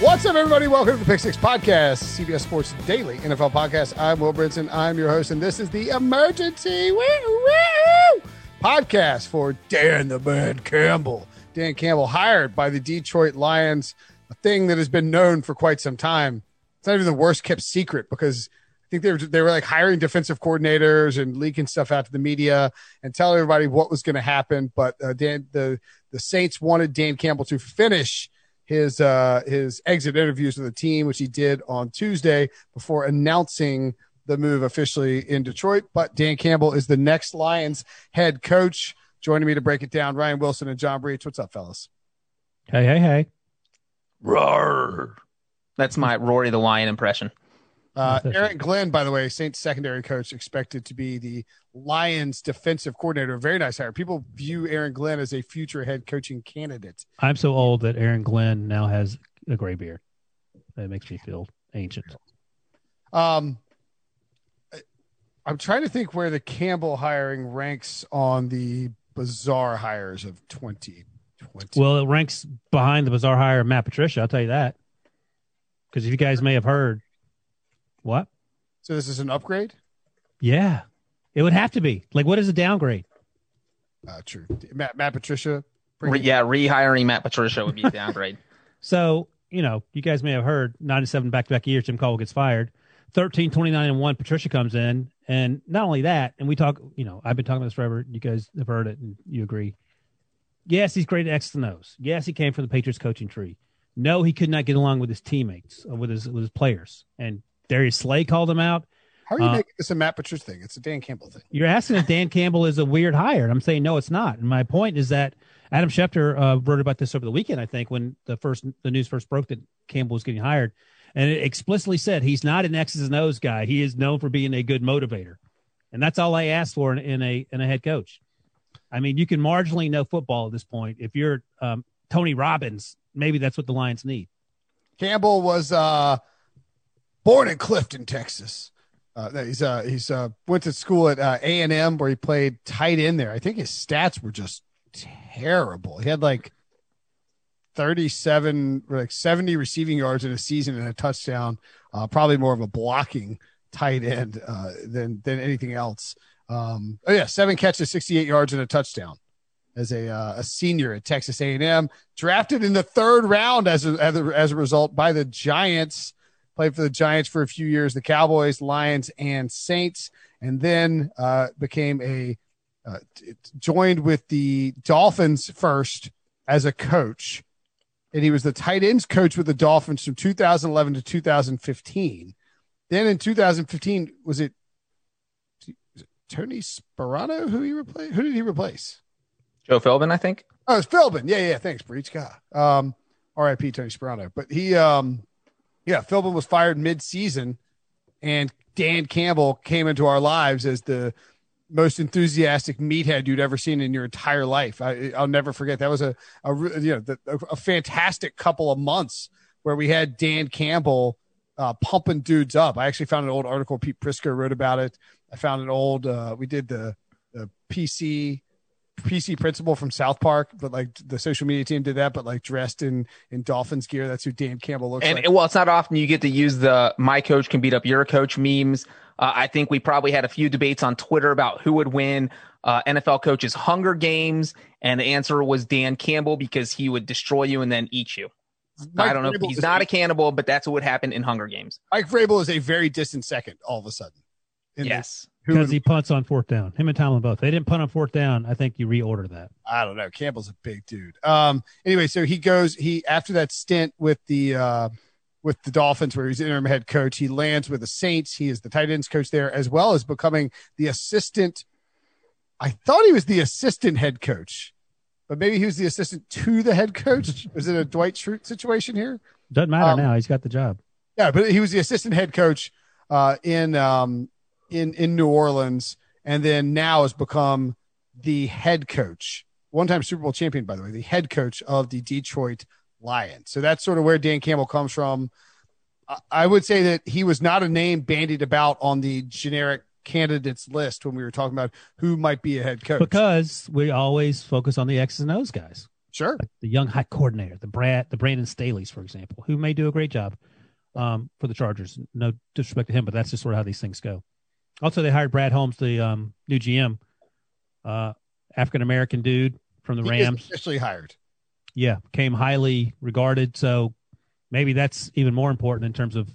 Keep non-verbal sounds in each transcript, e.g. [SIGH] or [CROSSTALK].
What's up, everybody? Welcome to the Pick Six Podcast, CBS Sports Daily NFL Podcast. I'm Will Brinson. I'm your host, and this is the emergency woo, woo, podcast for Dan the Man Campbell. Dan Campbell, hired by the Detroit Lions, a thing that has been known for quite some time. It's not even the worst kept secret because I think they were they were like hiring defensive coordinators and leaking stuff out to the media and telling everybody what was going to happen. But uh, Dan, the the Saints wanted Dan Campbell to finish his uh, his exit interviews with the team, which he did on Tuesday before announcing the move officially in Detroit. But Dan Campbell is the next Lions head coach. Joining me to break it down, Ryan Wilson and John Breech. What's up, fellas? Hey, hey, hey. Roar. That's my Rory the Lion impression. Uh, Aaron Glenn, by the way, Saints secondary coach, expected to be the Lions defensive coordinator. A very nice hire. People view Aaron Glenn as a future head coaching candidate. I'm so old that Aaron Glenn now has a gray beard. That makes me feel ancient. Um, I'm trying to think where the Campbell hiring ranks on the bizarre hires of 2020. Well, it ranks behind the bizarre hire of Matt Patricia. I'll tell you that. Because if you guys may have heard, what? So this is an upgrade? Yeah, it would have to be. Like, what is a downgrade? Uh, true. Matt, Matt Patricia. Re- yeah, rehiring Matt Patricia would be a downgrade. [LAUGHS] so, you know, you guys may have heard 97 back to back years, Jim Caldwell gets fired. 13, 29, and 1, Patricia comes in. And not only that, and we talk, you know, I've been talking about this forever. You guys have heard it and you agree. Yes, he's great at X and O's. Yes, he came from the Patriots coaching tree. No, he could not get along with his teammates, uh, with his with his players. And Darius Slay called him out. How are you uh, making this a Matt Patricia thing? It's a Dan Campbell thing. You're asking if Dan Campbell is a weird hire. And I'm saying no, it's not. And my point is that Adam Schefter uh, wrote about this over the weekend. I think when the first the news first broke that Campbell was getting hired, and it explicitly said he's not an X's and O's guy. He is known for being a good motivator, and that's all I asked for in, in a in a head coach. I mean, you can marginally know football at this point. If you're um, Tony Robbins, maybe that's what the Lions need. Campbell was uh, born in Clifton, Texas. Uh, he's uh, he's uh, went to school at uh, A and M where he played tight end there. I think his stats were just terrible. He had like thirty-seven, like seventy receiving yards in a season and a touchdown. Uh, probably more of a blocking tight end uh, than than anything else. Um, oh yeah, seven catches, sixty-eight yards and a touchdown as a uh, a senior at Texas A&M. Drafted in the third round as a, as a, as a result by the Giants played for the Giants for a few years, the Cowboys, Lions, and Saints, and then uh, became a uh, joined with the Dolphins first as a coach, and he was the tight ends coach with the Dolphins from 2011 to 2015. Then in 2015, was it, was it Tony Sparano who he replaced? Who did he replace? Joe Philbin, I think. Oh, it's Philbin. Yeah, yeah. Thanks, Breech. God. Um, R.I.P. Tony Sparano. But he um yeah, Philbin was fired mid-season, and Dan Campbell came into our lives as the most enthusiastic meathead you'd ever seen in your entire life. I, will never forget that was a, a you know the, a, a, fantastic couple of months where we had Dan Campbell uh, pumping dudes up. I actually found an old article Pete Prisco wrote about it. I found an old uh, we did the the PC PC principal from South Park, but like the social media team did that, but like dressed in in Dolphins gear. That's who Dan Campbell looks And like. well, it's not often you get to use the "my coach can beat up your coach" memes. Uh, I think we probably had a few debates on Twitter about who would win uh, NFL coaches Hunger Games, and the answer was Dan Campbell because he would destroy you and then eat you. Mike I don't know. Vrabel He's not a cannibal, but that's what would happen in Hunger Games. Mike Vrabel is a very distant second. All of a sudden, in Yes. who because he punts on fourth down. Him and Tomlin both. They didn't punt on fourth down. I think you reorder that. I don't know. Campbell's a big dude. Um. Anyway, so he goes. He after that stint with the uh with the Dolphins, where he's interim head coach, he lands with the Saints. He is the tight ends coach there, as well as becoming the assistant. I thought he was the assistant head coach, but maybe he was the assistant to the head coach. [LAUGHS] was it a Dwight Schrute situation here? Doesn't matter Um, now. He's got the job. Yeah, but he was the assistant head coach uh, in um, in in New Orleans, and then now has become the head coach, one time Super Bowl champion, by the way, the head coach of the Detroit Lions. So that's sort of where Dan Campbell comes from. I- would say that he was not a name bandied about on the generic candidates list when we were talking about who might be a head coach. Because we always focus on the X's and O's guys. sure, like the young high coordinator, the Brad, the Brandon Staley's, for example, who may do a great job um, for the Chargers. No disrespect to him, but that's just sort of how these things go. Also, they hired Brad Holmes, the um, new GM, uh, African American dude from the he Rams. officially hired. Yeah, came highly regarded. So maybe that's even more important in terms of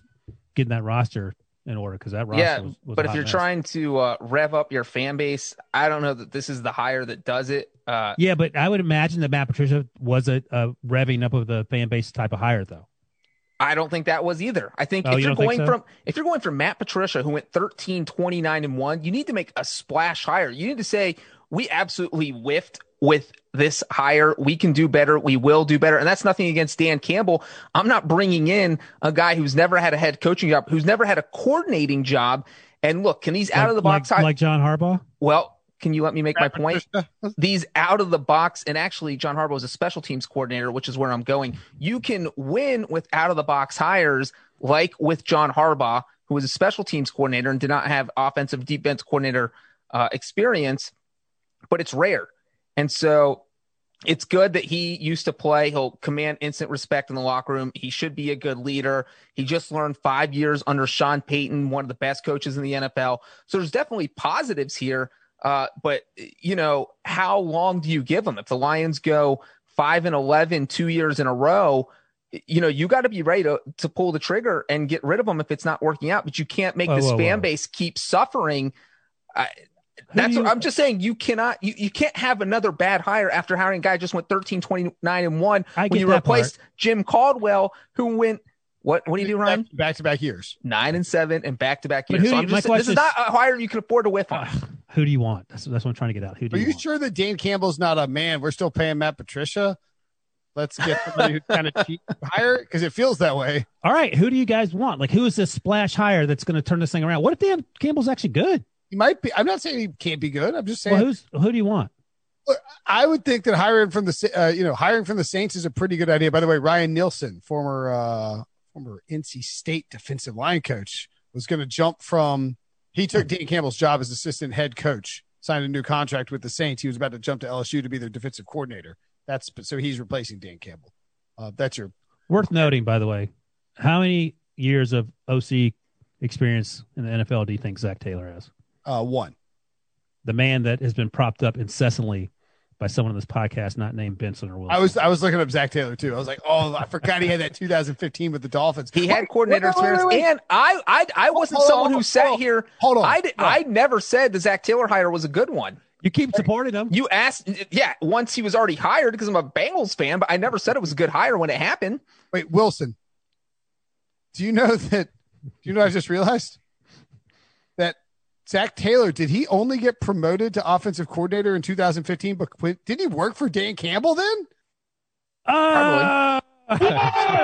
getting that roster in order because that roster Yeah, was, was a but if hot you're mess. trying to uh, rev up your fan base, I don't know that this is the hire that does it. Uh, yeah, but I would imagine that Matt Patricia was a, a revving up of the fan base type of hire, though. I don't think that was either. I think Oh, if you you're going so? from if you're going from Matt Patricia who went 13 29 and 1, you need to make a splash hire. You need to say we absolutely whiffed with this hire. We can do better. We will do better. And that's nothing against Dan Campbell. I'm not bringing in a guy who's never had a head coaching job, who's never had a coordinating job. And look, can these out of the box like, hi- like John Harbaugh. well, can you let me make my point? [LAUGHS] These out of the box and actually John Harbaugh is a special teams coordinator, which is where I'm going. You can win with out of the box hires like with John Harbaugh, who was a special teams coordinator and did not have offensive defense coordinator uh, experience, but it's rare. And so it's good that he used to play. He'll command instant respect in the locker room. He should be a good leader. He just learned five years under Sean Payton, one of the best coaches in the NFL. So there's definitely positives here. Uh, but you know, how long do you give them? If the Lions go five and 11, two years in a row, you know, you got to be ready to, to pull the trigger and get rid of them if it's not working out, but you can't make Whoa, this whoa, fan whoa. base keep suffering. I, Who that's do what you- I'm just saying. You cannot, you, you can't have another bad hire after hiring a guy just went 13, 29 and one I when you that replaced Jim Caldwell, who went, what, what do you do, Ryan? Back to back years. Nine and seven and back to back years. So I'm you- just, this is question not a hire you can afford to whiff on. Ugh, who do you want? That's that's what I'm trying to get out. Who do Are you, you sure that Dan Campbell's not a man? We're still paying Matt Patricia. Let's get somebody who kind of [LAUGHS] cheap hire because it feels that way. All right, who do you guys want? Like, who is this splash hire that's going to turn this thing around? What if Dan Campbell's actually good? He might be. I'm not saying he can't be good. I'm just saying. Well, who's who do you want? I would think that hiring from the uh, you know hiring from the Saints is a pretty good idea. By the way, Ryan Nielsen, former uh, former NC State defensive line coach, was going to jump from. He took Dan Campbell's job as assistant head coach, signed a new contract with the Saints. He was about to jump to LSU to be their defensive coordinator. That's so he's replacing Dan Campbell. Uh, that's your Worth noting, by the way, how many years of OC experience in the NFL do you think Zac Taylor has? uh, one. The man that has been propped up incessantly by someone on this podcast not named Brinson or Wilson. I was I was looking up Zac Taylor too. I was like, oh, I forgot he had that 2015 with the Dolphins. He had Wait, coordinator wait, wait, experience, wait, wait. and I, I, I wasn't hold on, someone who hold sat on. here. Hold on. I, did, Hold on. I never said the Zac Taylor hire was a good one. you keep supporting him. You asked, yeah, once he was already hired because I'm a Bengals fan, but I never said it was a good hire when it happened. Wait, Wilson. Do you know that? Do you know? I just realized that Zac Taylor did he only get promoted to offensive coordinator in 2015? But when, did he work for Dan Campbell then? Uh,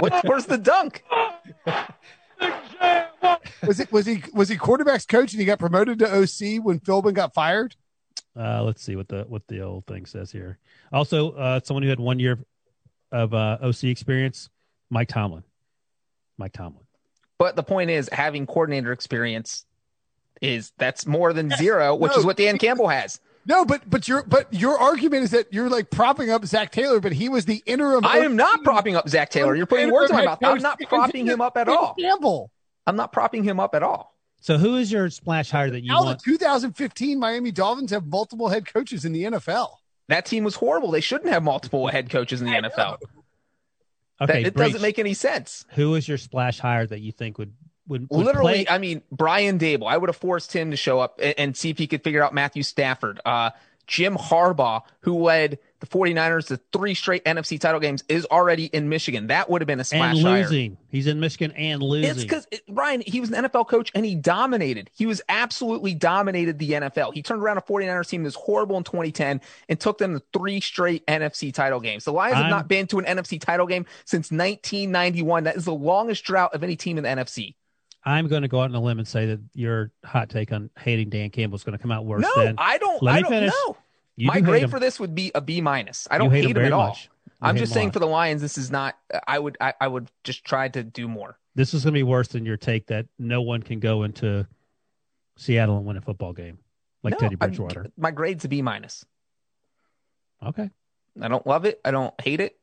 What, where's the dunk? [LAUGHS] Was it was he was he quarterbacks coach and he got promoted to OC when Philbin got fired? Uh, let's see what the what the old thing says here. Also, uh, someone who had one year of uh, OC experience, Mike Tomlin. Mike Tomlin. But the point is, having coordinator experience is that's more than Yes. zero, which No. is what Dan Campbell has. No, but but your but your argument is that you're like propping up Zac Taylor, but he was the interim. I am not propping up Zac Taylor. You're putting words in my mouth. I'm not propping him up at all. Campbell. I'm not propping him up at all. So who is your splash hire that you Now want? the 2015 Miami Dolphins have multiple head coaches in the NFL. That team was horrible. They shouldn't have multiple head coaches in the I NFL. know. That, Okay, it Breech, doesn't make any sense. who is your splash hire that you think would would, would Literally, play- I mean, Brian Daboll. I would have forced him to show up and, and see if he could figure out Matthew Stafford. Uh, Jim Harbaugh, who led the 49ers to three straight NFC title games, is already in Michigan. That would have been a splash and hire. losing. He's in Michigan and losing. It's because Ryan, he was an NFL coach and he dominated. He was absolutely dominated the NFL. He turned around a 49ers team that was horrible in 2010 and took them to three straight NFC title games. The Lions have I'm- not been to an NFC title game since 1991. That is the longest drought of any team in the NFC. I'm going to go out on a limb and say that your hot take on hating Dan Campbell is going to come out worse No, than I don't. Let I me don't finish. know. you My grade him. for this would be a B minus. I don't hate, hate, him him, at all. I'm just saying for the Lions, this is not. I would. I, I would just try to do more. this is going to be worse than your take that no one can go into Seattle and win a football game like No, Teddy I'm- Bridgewater. my grade's a B minus. Okay. I don't love it. I don't hate it.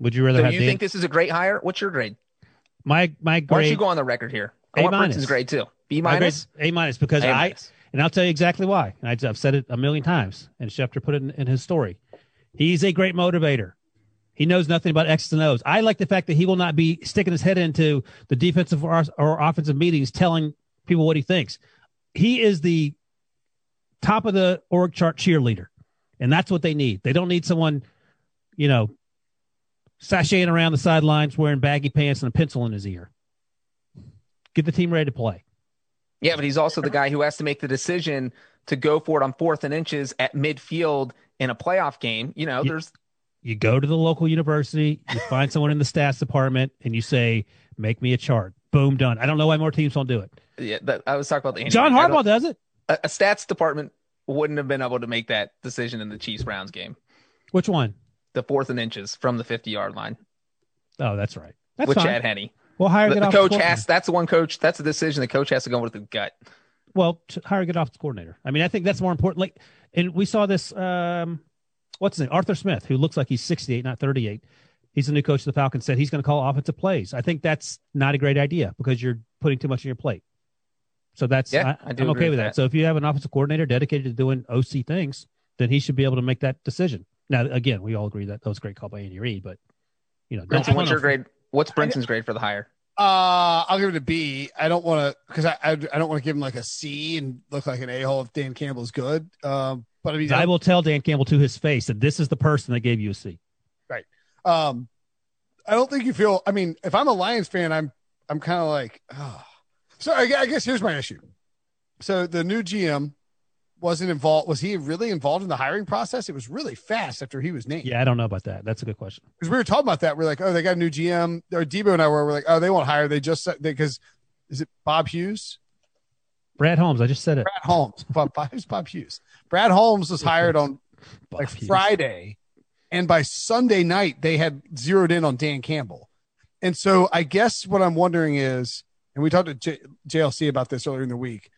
Would you rather So have you Dan? think this is a great hire? What's your grade? My my grade. Why don't you go on the record here? I A want minus. Brinson's grade too. B minus. A minus because A I minus. and I'll tell you exactly why. And I've said it a million times, and Schefter put it in, in his story. He's a great motivator. He knows nothing about X's and O's. I like the fact that he will not be sticking his head into the defensive or, or offensive meetings telling people what he thinks. He is the top of the org chart cheerleader, and that's what they need. They don't need someone, you know, sashaying around the sidelines wearing baggy pants and a pencil in his ear. Get the team ready to play. Yeah, but he's also the guy who has to make the decision to go for it on fourth and inches at midfield in a playoff game. You know, Yeah. there's you go to the local university, you find [LAUGHS] someone in the stats department, and you say, "Make me a chart." Boom, done. I don't know why more teams don't do it. yeah. That, I was talking about the Andy John. Harbaugh does it. A, a stats department wouldn't have been able to make that decision in the Chiefs Browns game. Which one? The fourth and inches from the 50 yard line Oh, that's right. That's with fine. Chad Henne. Well, hire The, the coach has. That's the one coach. That's a decision the coach has to go with the gut. Well, to hire good off coordinator. I mean, I think that's more important. Like, and we saw this. Um, what's his name? Arthur Smith, who looks like he's 68, not 38. He's the new coach of the Falcons. Said he's going to call offensive plays. I think that's not a great idea because you're putting too much on your plate. So that's Yeah, I, am okay with with that. that. So if you have an offensive coordinator dedicated to doing OC things, then he should be able to make that decision. Now, again, we all agree that that was a great call by Andy Reid, but you know, don't Brinson, what's don't- your grade? What's Brinson's grade for the hire? Uh, I'll give it a B. I don't want to because I, I I don't want to give him like a C and look like an a hole if Dan Campbell's good. Um, but I mean, I will tell Dan Campbell to his face that this is the person that gave you a C. Right. Um, I don't think you feel. I mean, if I'm a Lions fan, I'm I'm kind of like, oh. so I, I guess here's my issue. So the new GM wasn't involved. Was he really involved in the hiring process? It was really fast after he was named. Yeah, I don't know about that. That's a good question. because we were talking about that. We're like, oh, they got a new GM. Or Debo and I were, we're like, oh, they won't hire. They just said, because is it Bob Hughes? Brad Holmes, I just said it. Brad Holmes. Bob, Bob, who's Bob Hughes? Brad Holmes was [LAUGHS] hired on like Hughes. Friday, and by Sunday night they had zeroed in on Dan Campbell. And so I guess what I'm wondering is, and we talked to J- JLC about this earlier in the week,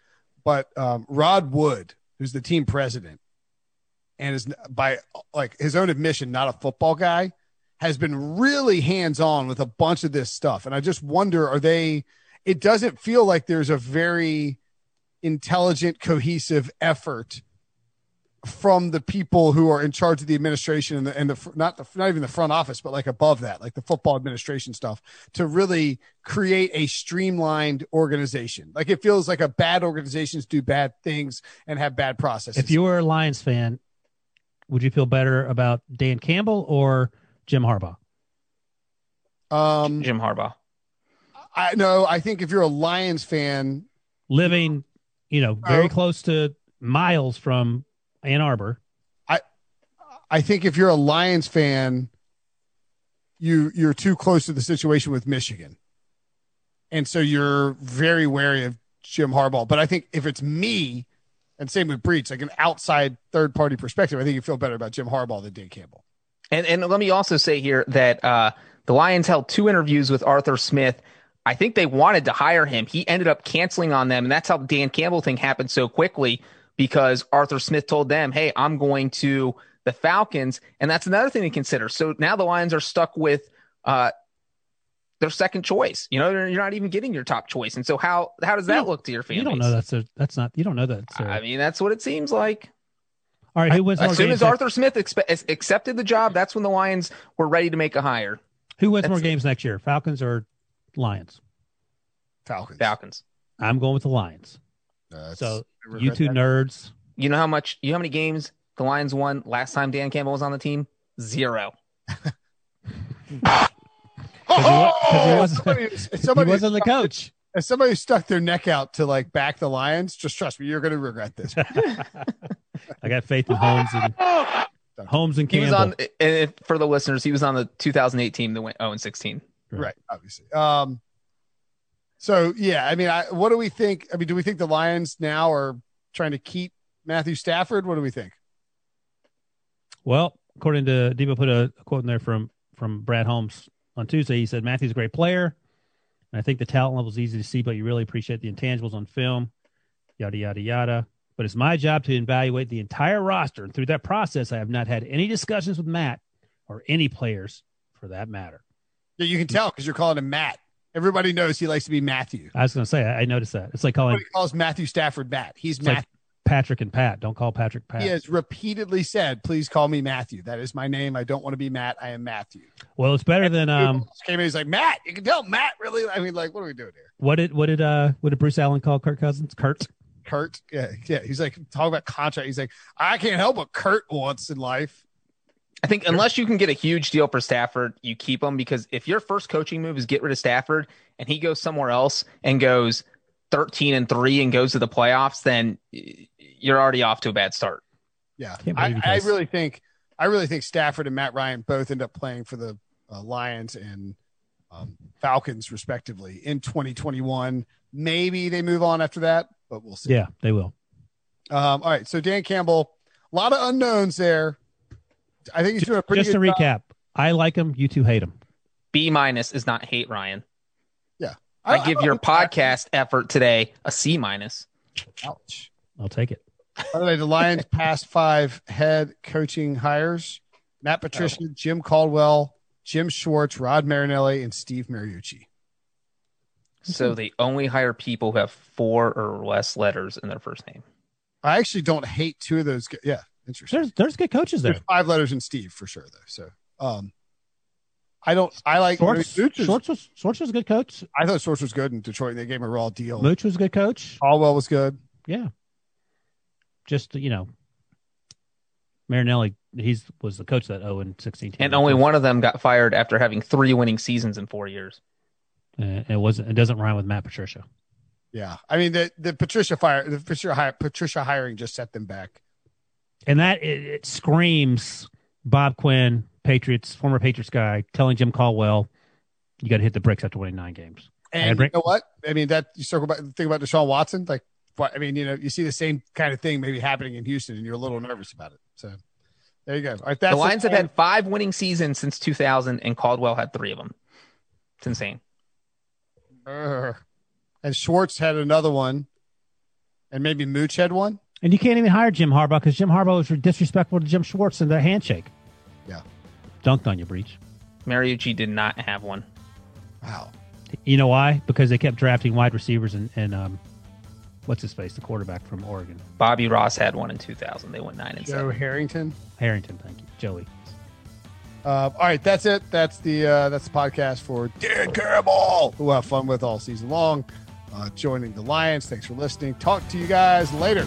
but um, Rod Wood, who's the team president, and is by like his own admission not a football guy, has been really hands on with a bunch of this stuff. And I just wonder, are they? It doesn't feel like there's a very intelligent, cohesive effort from the people who are in charge of the administration and the, and the not the not even the front office, but like above that, like the football administration stuff, to really create a streamlined organization. Like it feels like a bad organizations do bad things and have bad processes. If you were a Lions fan, would you feel better about Dan Campbell or Jim Harbaugh? um, Jim Harbaugh. I know, I think if you're a Lions fan, Living, you know, very Oh. close to miles from Ann Arbor. I I think if you're a Lions fan, you you're too close to the situation with Michigan, and so you're very wary of Jim Harbaugh. But I think if it's me, and same with Breech, like an outside third party perspective, I think you feel better about Jim Harbaugh than Dan Campbell. And and let me also say here that uh, the Lions held two interviews with Arthur Smith. I think they wanted to hire him. He ended up canceling on them, and that's how the Dan Campbell thing happened so quickly because Arthur Smith told them, "Hey, I'm going to the Falcons," and that's another thing to consider. So now the Lions are stuck with uh, their second choice. You know, you're not even getting your top choice, and so how how does that look to your fan? You don't base? know that's a that's not you don't know that. I mean, that's what it seems like. All right, who wins? As soon games as Arthur Smith expe- accepted the job, that's when the Lions were ready to make a hire. Who wins more games next year, Falcons or Lions? Falcons. Falcons. I'm going with the Lions. Uh, so you two that. nerds. You know how much? You know how many games the Lions won last time Dan Campbell was on the team? Zero. [LAUGHS] oh, he, was, somebody, somebody he wasn't the coach. As somebody stuck their neck out to like back the Lions, just trust me, you're going to regret this. [LAUGHS] I got faith in Holmes and Holmes and Campbell. He was on, and for the listeners, he was on the 2008 team that went 0 and 16. Right, right obviously. Um, so yeah, I mean, I, what do we think? I mean, do we think the Lions now are trying to keep Matthew Stafford? What do we think? Well, according to Debo, put a, a quote in there from from Brad Holmes on Tuesday. He said Matthew's a great player. And I think the talent level is easy to see, but you really appreciate the intangibles on film. Yada yada yada. But it's my job to evaluate the entire roster, and through that process, I have not had any discussions with Matt or any players for that matter. Yeah, you can tell because you're calling him Matt. Everybody knows he likes to be Matthew. I was going to say, I, noticed that. It's like calling. Everybody calls Matthew Stafford Matt. He's Matthew. Like Patrick and Pat. Don't call Patrick Pat. He has repeatedly said, "Please call me Matthew. That is my name. I don't want to be Matt. I am Matthew." Well, it's better and than um. Came in, he's like Matt. You can tell Matt really. I mean, like, what are we doing here? What did what did uh what did Bruce Allen call Kirk Cousins? Kurt. Kurt. Yeah, yeah. He's like talking about contract. He's like, I can't help what Kurt wants in life. I think unless you can get a huge deal for Stafford, you keep him because if your first coaching move is get rid of Stafford and he goes somewhere else and goes 13 and 3 and goes to the playoffs, then you're already off to a bad start. Yeah. I, I, really think I really think Stafford and Matt Ryan both end up playing for the uh, Lions and um, Falcons respectively in 2021. Maybe they move on after that, but we'll see. Yeah, they will. Um, all right. So Dan Campbell, a lot of unknowns there. I think he's doing a pretty Just to job. recap, I like him. You two hate him. B minus is not hate Ryan. Yeah. I, I give I your podcast that. effort today a C minus. Ouch. I'll take it. By the way, the Lions [LAUGHS] past five head coaching hires Matt Patricia, oh. Jim Caldwell, Jim Schwartz, Rod Marinelli, and Steve Mariucci. So they only hire people who have four or less letters in their first name. I actually don't hate two of those. Yeah, interesting. There's there's good coaches there. There's five letters in Steve for sure, though. So, um, I don't. I like Schwartz. I mean, Schwartz was Schwartz was a good coach. I thought Schwartz was good in Detroit. And they gave him a raw deal. Mooch was a good coach. Caldwell was good. Yeah. Just you know, Marinelli. He's was the coach that 0 and 16. And only one of them got fired after having three winning seasons in four years. Uh, it wasn't. It doesn't rhyme with Matt Patricia. Yeah, I mean the the Patricia fire the Patricia Patricia hiring just set them back, and that it, it screams Bob Quinn, Patriots former Patriots guy, telling Jim Caldwell, "You got to hit the bricks after winning nine games." And, bring- you know what? I mean that you circle back think about Deshaun Watson, like what I mean, you know, you see the same kind of thing maybe happening in Houston, and you're a little nervous about it. So there you go. All right, the Lions have had five winning seasons since 2000, and Caldwell had three of them. It's insane. Uh, and Schwartz had another one, and maybe Mooch had one. And you can't even hire Jim Harbaugh because Jim Harbaugh was disrespectful to Jim Schwartz in the handshake. Yeah, dunked on you, Breech. Mariucci did not have one. Wow. You know why? Because they kept drafting wide receivers and, and um, what's his face, the quarterback from Oregon. Bobby Ross had one in 2000. They went nine and Joe seven. Harrington. Harrington, thank you, Joey. Uh, all right, that's it. That's the uh, that's the podcast for Dan Campbell, who we'll have fun with all season long. Uh, joining the Lions. Thanks for listening. Talk to you guys later.